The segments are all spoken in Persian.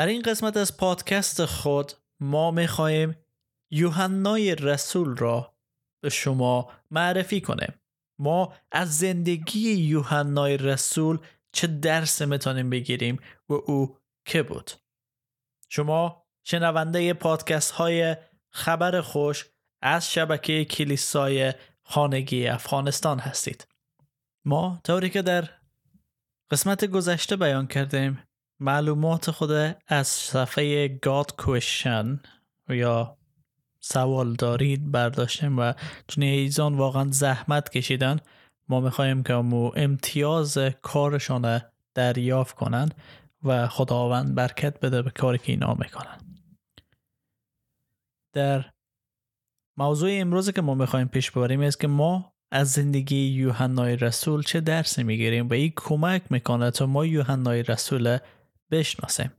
در این قسمت از پادکست خود ما می‌خواهیم یوحنای رسول را به شما معرفی کنیم. ما از زندگی یوحنای رسول چه درس می‌تونیم بگیریم و او که بود. شما شنونده پادکست های خبر خوش از شبکه کلیسای خانگی افغانستان هستید. ما طوری که در قسمت گذشته بیان کردیم معلومات خود از صفحه گاد کوشن یا سوال دارید برداشتیم و چون ایزان واقعا زحمت کشیدن. ما می‌خواهیم که مو امتیاز کارشان دریافت کنن و خداوند برکت بده به کاری که اینا می‌کنن در موضوع امروز که ما می‌خوایم پیش ببریم است که ما از زندگی یوحنای رسول چه درسی می‌گیریم و این کمک می‌کنه تا ما یوحنای رسول بشناسیم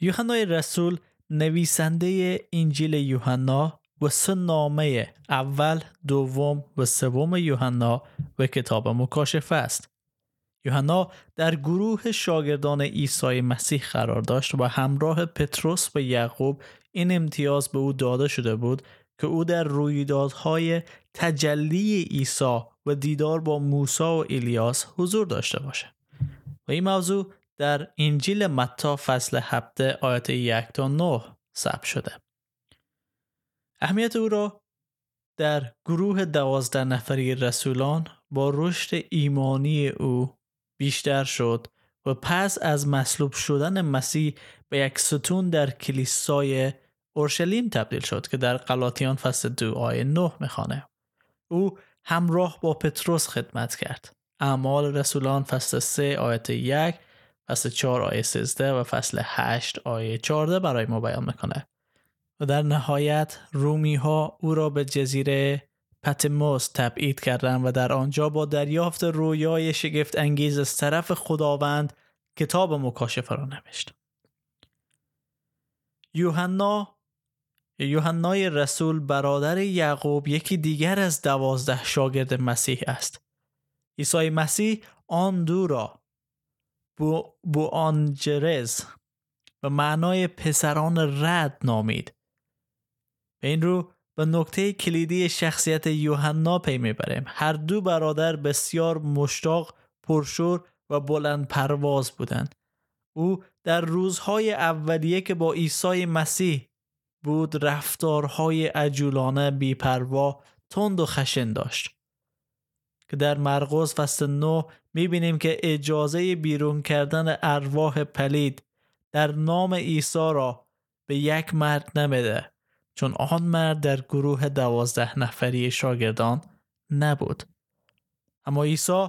یوحنای رسول نویسنده انجیل یوحنا و سه نامه اول، دوم و سوم یوحنا و کتاب مکاشفه است. یوحنا در گروه شاگردان عیسی مسیح قرار داشت و همراه پتروس و یعقوب این امتیاز به او داده شده بود که او در رویدادهای تجلی عیسی و دیدار با موسی و الیاس حضور داشته باشه و این موضوع در انجیل متا فصل هفته آیت یک تا نه ثبت شده. اهمیت او را در گروه دوازده نفری رسولان با رشد ایمانی او بیشتر شد و پس از مصلوب شدن مسیح به یک ستون در کلیسای اورشلیم تبدیل شد که در قلاتیان فصل دو آیه نه می‌خوانه. او همراه با پتروس خدمت کرد. اعمال رسولان فصل سه آیت یک فصل چهار آیه سیزده و فصل هشت آیه چارده برای ما بیان می‌کنه و در نهایت رومی ها او را به جزیره پتموس تبعید کردند و در آنجا با دریافت رویای شگفت انگیز از طرف خداوند کتاب مکاشفه را نوشت. یوحنا یوحنای رسول برادر یعقوب یکی دیگر از دوازده شاگرد مسیح است. عیسی مسیح آن دو را بو, آنجرز و معنای پسران رد نامید. این رو به نکته کلیدی شخصیت یوحنا پی می‌بریم. هر دو برادر بسیار مشتاق پرشور و بلند پرواز بودند. او در روزهای اولیه که با عیسی مسیح بود رفتارهای عجولانه بیپروا تند و خشن داشت. که در مرقس فصل 9 می‌بینیم که اجازه بیرون کردن ارواح پلید در نام عیسی را به یک مرد نمیده چون آن مرد در گروه دوازده نفری شاگردان نبود. اما عیسی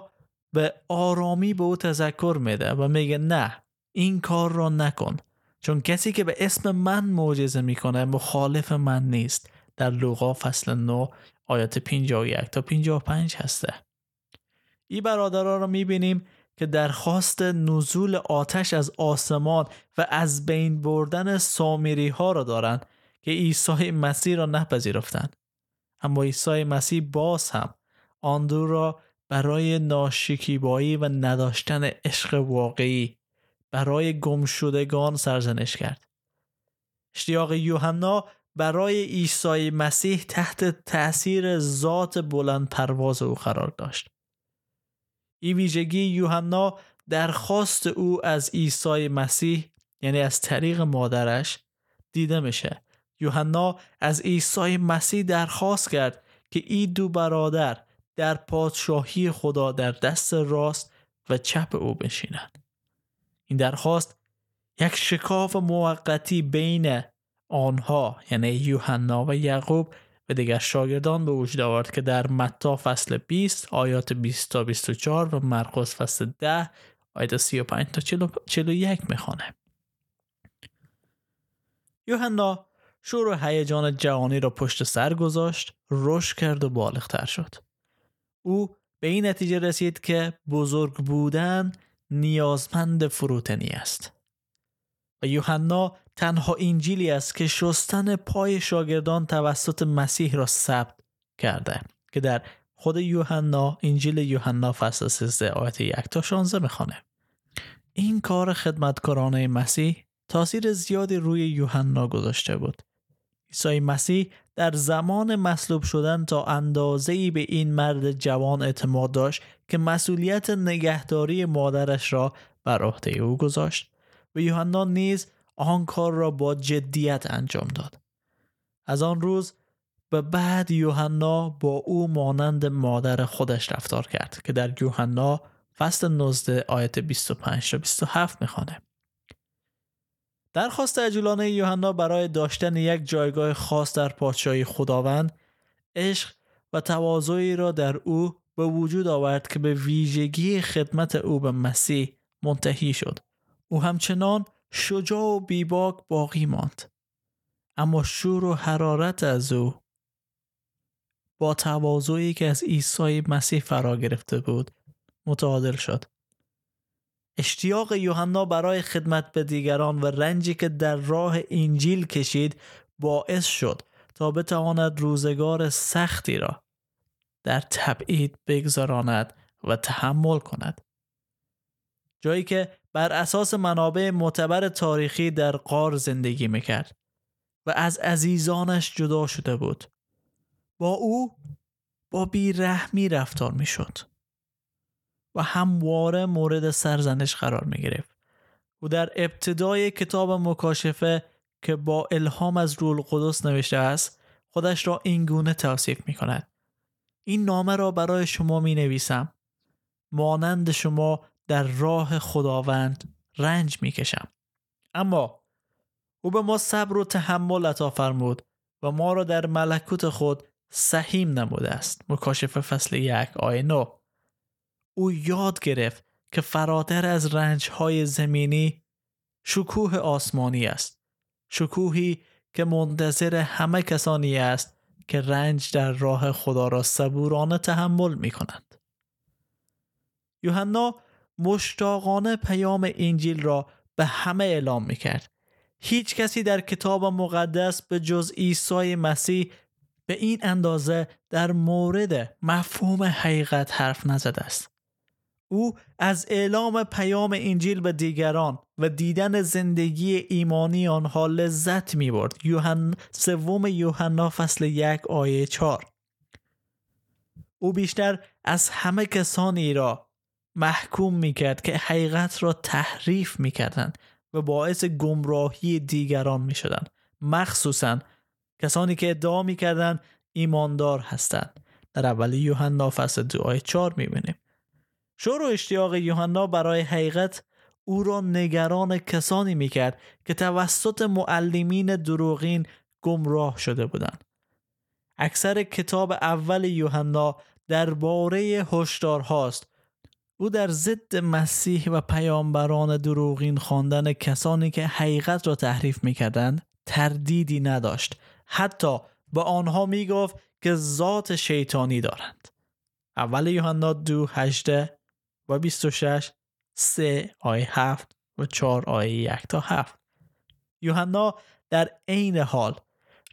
به آرامی به او تذکر میده و میگه نه این کار را نکن چون کسی که به اسم من معجزه می‌کنه مخالف من نیست. در لوقا فصل 9 آیات 51 تا 55 هسته. این برادران را می‌بینیم که درخواست نزول آتش از آسمان و از بین بردن سامیری ها را دارند که عیسی مسیح را نپذیرفتند. اما عیسی مسیح باز هم آن دو را برای ناشکیبایی و نداشتن عشق واقعی برای گمشدگان سرزنش کرد. اشتیاق یوحنا برای عیسی مسیح تحت تأثیر ذات بلند پرواز او قرار داشت. این ویژگی یوحنا درخواست او از عیسی مسیح یعنی از طریق مادرش دیده میشه. یوحنا از عیسی مسیح درخواست کرد که این دو برادر در پادشاهی خدا در دست راست و چپ او بشینند این درخواست یک شکاف موقتی بین آنها یعنی یوحنا و یعقوب و دیگر شاگردان به وجود آورد که در متا فصل 20 آیات 20 تا 24 و مرقس فصل 10 آیات 35 تا 41 می‌خوانه یوحنا شور و هیجان جهانی را پشت سر گذاشت رشد کرد و بالغتر شد. او به این نتیجه رسید که بزرگ بودن نیازمند فروتنی است. و یوحنا تنها انجیلی است که شستن پای شاگردان توسط مسیح را ثبت کرده که در خود یوحنا انجیل یوحنا فصل 13 آیت 1 تا 16 می‌خوانه این کار خدمتکارانه مسیح تاثیر زیادی روی یوحنا گذاشته بود. عیسی مسیح در زمان مصلوب شدن تا اندازه‌ای به این مرد جوان اعتماد داشت که مسئولیت نگهداری مادرش را بر عهده او گذاشت و یوحنا نیز آن کار را با جدیت انجام داد. از آن روز به بعد یوحنا با او مانند مادر خودش رفتار کرد که در یوحنا فصل 19 آیت 25 تا 27 می‌خوانه. درخواست عجولانه یوحنا برای داشتن یک جایگاه خاص در پادشاهی خداوند عشق و تواضعی را در او به وجود آورد که به ویژگی خدمت او به مسیح منتهی شد او همچنان شجاع و بیباک باقی ماند. اما شور و حرارت از او با تواضعی که از عیسی مسیح فرا گرفته بود متعادل شد. اشتیاق یوحنا برای خدمت به دیگران و رنجی که در راه انجیل کشید باعث شد تا بتواند روزگار سختی را در تبعید بگذراند و تحمل کند. جایی که بر اساس منابع معتبر تاریخی در قار زندگی می‌کرد و از عزیزانش جدا شده بود با او با بیرحمی رفتار می‌شد و همواره مورد سرزنش قرار می گرفت. او در ابتدای کتاب مکاشفه که با الهام از رول قدس نوشته است خودش را این گونه توصیف می کند. این نامه را برای شما می نویسم. مانند شما در راه خداوند رنج می کشم. اما او به ما صبر و تحمل عطا فرمود و ما را در ملکوت خود سهیم نموده است. مکاشفه فصل یک آیه 9 او یاد گرفت که فراتر از رنجهای زمینی شکوه آسمانی است. شکوهی که منتظر همه کسانی است که رنج در راه خدا را صبورانه تحمل می کنند. یوحنا مشتاقانه پیام انجیل را به همه اعلام می کرد. هیچ کسی در کتاب مقدس به جز عیسی مسیح به این اندازه در مورد مفهوم حقیقت حرف نزده است. او از اعلام پیام انجیل به دیگران و دیدن زندگی ایمانی آنها لذت می برد. یوحنا سوم یوحنا فصل یک آیه چار او بیشتر از همه کسانی را محکوم می کرد که حقیقت را تحریف می کردند و باعث گمراهی دیگران می شدن. مخصوصا کسانی که ادعا می کردن ایماندار هستند. در اول یوحنا فصل دو آیه چار می بینیم. شور و اشتیاق یوحنا برای حقیقت او را نگران کسانی می‌کرد که توسط معلمین دروغین گمراه شده بودند. اکثر کتاب اول یوحنا درباره هشدارهاست او در ضد مسیح و پیامبران دروغین خواندن کسانی که حقیقت را تحریف می‌کردند تردیدی نداشت. حتی به آنها می‌گفت که ذات شیطانی دارند. اول یوحنا دو هجده و 26 3 آیه 7 و 4 آیه 1 تا 7 یوحنا در عین حال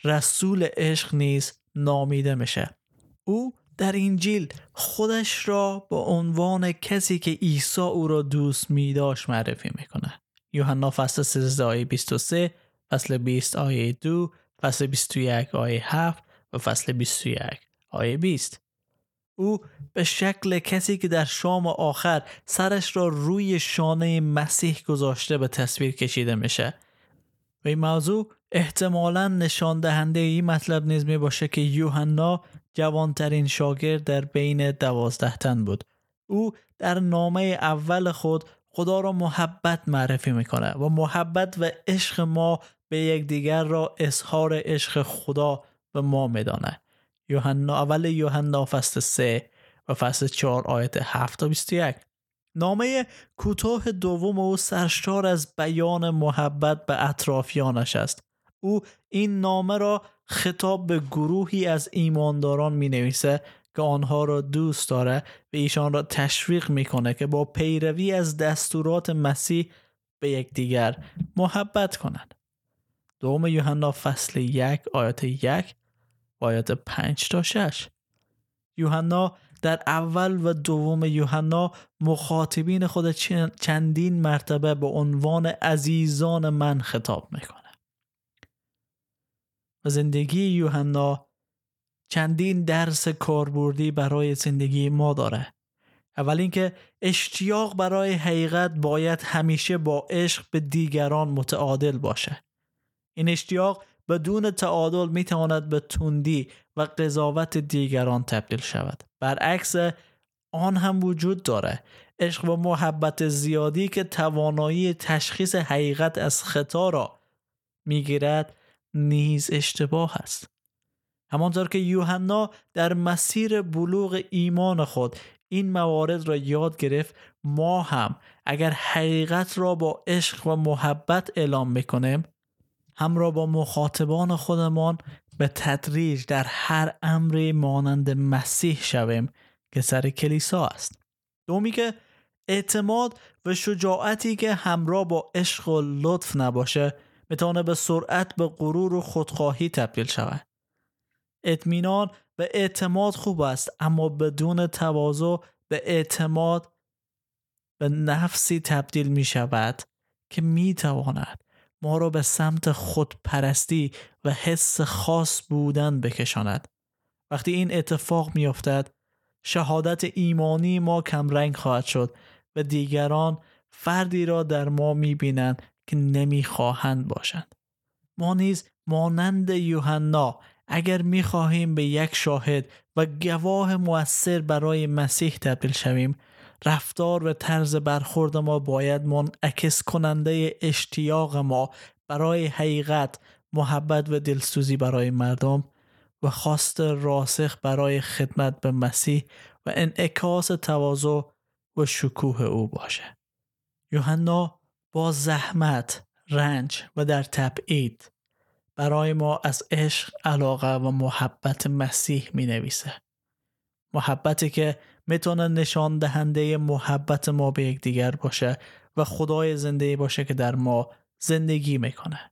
رسول عشق نیز نامیده میشه. او در انجیل خودش را به عنوان کسی که عیسی او را دوست می داشت معرفی می‌کنه. یوحنا فصل 13 آیه 23 فصل 20 آیه 2 فصل 21 آیه 7 و فصل 21 آیه 20 او به شکل کسی که در شام آخر سرش را روی شانه مسیح گذاشته به تصویر کشیده میشه. و این موضوع احتمالا نشان دهنده این مطلب نیز می باشه که یوحنا جوانترین شاگرد در بین دوازده تن بود. او در نامه اول خود خدا را محبت معرفی می‌کنه و محبت و عشق ما به یکدیگر را اظهار عشق خدا به ما میدانه یوحنا اول یوحنا فصل 3 و فصل 4 آیت 7 تا 21 نامه کوتاه دوم او سرشار از بیان محبت به اطرافیانش است. او این نامه را خطاب به گروهی از ایمانداران می نویسه که آنها را دوست داره و ایشان را تشویق می‌کنه که با پیروی از دستورات مسیح به یکدیگر محبت کنند. دوم یوحنا فصل یک آیت یک آیات 5 تا 6 یوحنا در اول و دوم یوحنا مخاطبین خود چندین مرتبه به عنوان عزیزان من خطاب می‌کنه و زندگی یوحنا چندین درس کاربردی برای زندگی ما داره. اول اینکه اشتیاق برای حقیقت باید همیشه با عشق به دیگران متعادل باشه. این اشتیاق بدون تعادل می تواند به تندی و قضاوت دیگران تبدیل شود. برعکس آن هم وجود داره. عشق و محبت زیادی که توانایی تشخیص حقیقت از خطا را می‌گیرد نیز اشتباه است. همانطور که یوحنا در مسیر بلوغ ایمان خود این موارد را یاد گرفت ما هم اگر حقیقت را با عشق و محبت اعلام می‌کنیم همراه با مخاطبان خودمان به تدریج در هر امری مانند مسیح شویم که سر کلیسا است. دومی که اعتماد و شجاعتی که همراه با عشق و لطف نباشه می‌تونه به سرعت به غرور و خودخواهی تبدیل شود. اطمینان و اعتماد خوب است اما بدون تواضع به اعتماد به نفسی تبدیل می شود که می تواند ما را به سمت خودپرستی و حس خاص بودن بکشاند. وقتی این اتفاق میافتد شهادت ایمانی ما کمرنگ خواهد شد و دیگران فردی را در ما می‌بینند که نمی‌خواهند باشند. ما نیز مانند یوحنا اگر می‌خواهیم به یک شاهد و گواه مؤثر برای مسیح تبدیل شویم رفتار و طرز برخورد ما باید منعکس کننده اشتیاق ما برای حقیقت محبت و دلسوزی برای مردم و خواست راسخ برای خدمت به مسیح و انعکاس تواضع و شکوه او باشه. یوحنا با زحمت رنج و در تبعید. برای ما از عشق علاقه و محبت مسیح می نویسه محبتی که می‌تونه نشان دهنده محبت ما به یکدیگر باشه و خدای زنده باشه که در ما زندگی می‌کنه.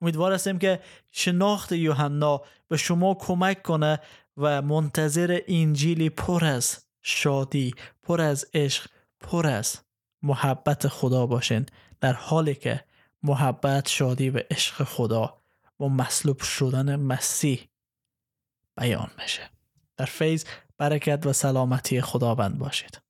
امیدوار هستیم که شناخت یوحنا به شما کمک کنه و منتظر انجیلی پر از شادی پر از عشق پر از محبت خدا باشین. در حالی که محبت شادی و عشق خدا و مصلوب شدن مسیح بیان میشه در فیض برکت و سلامتی خداوند باشید.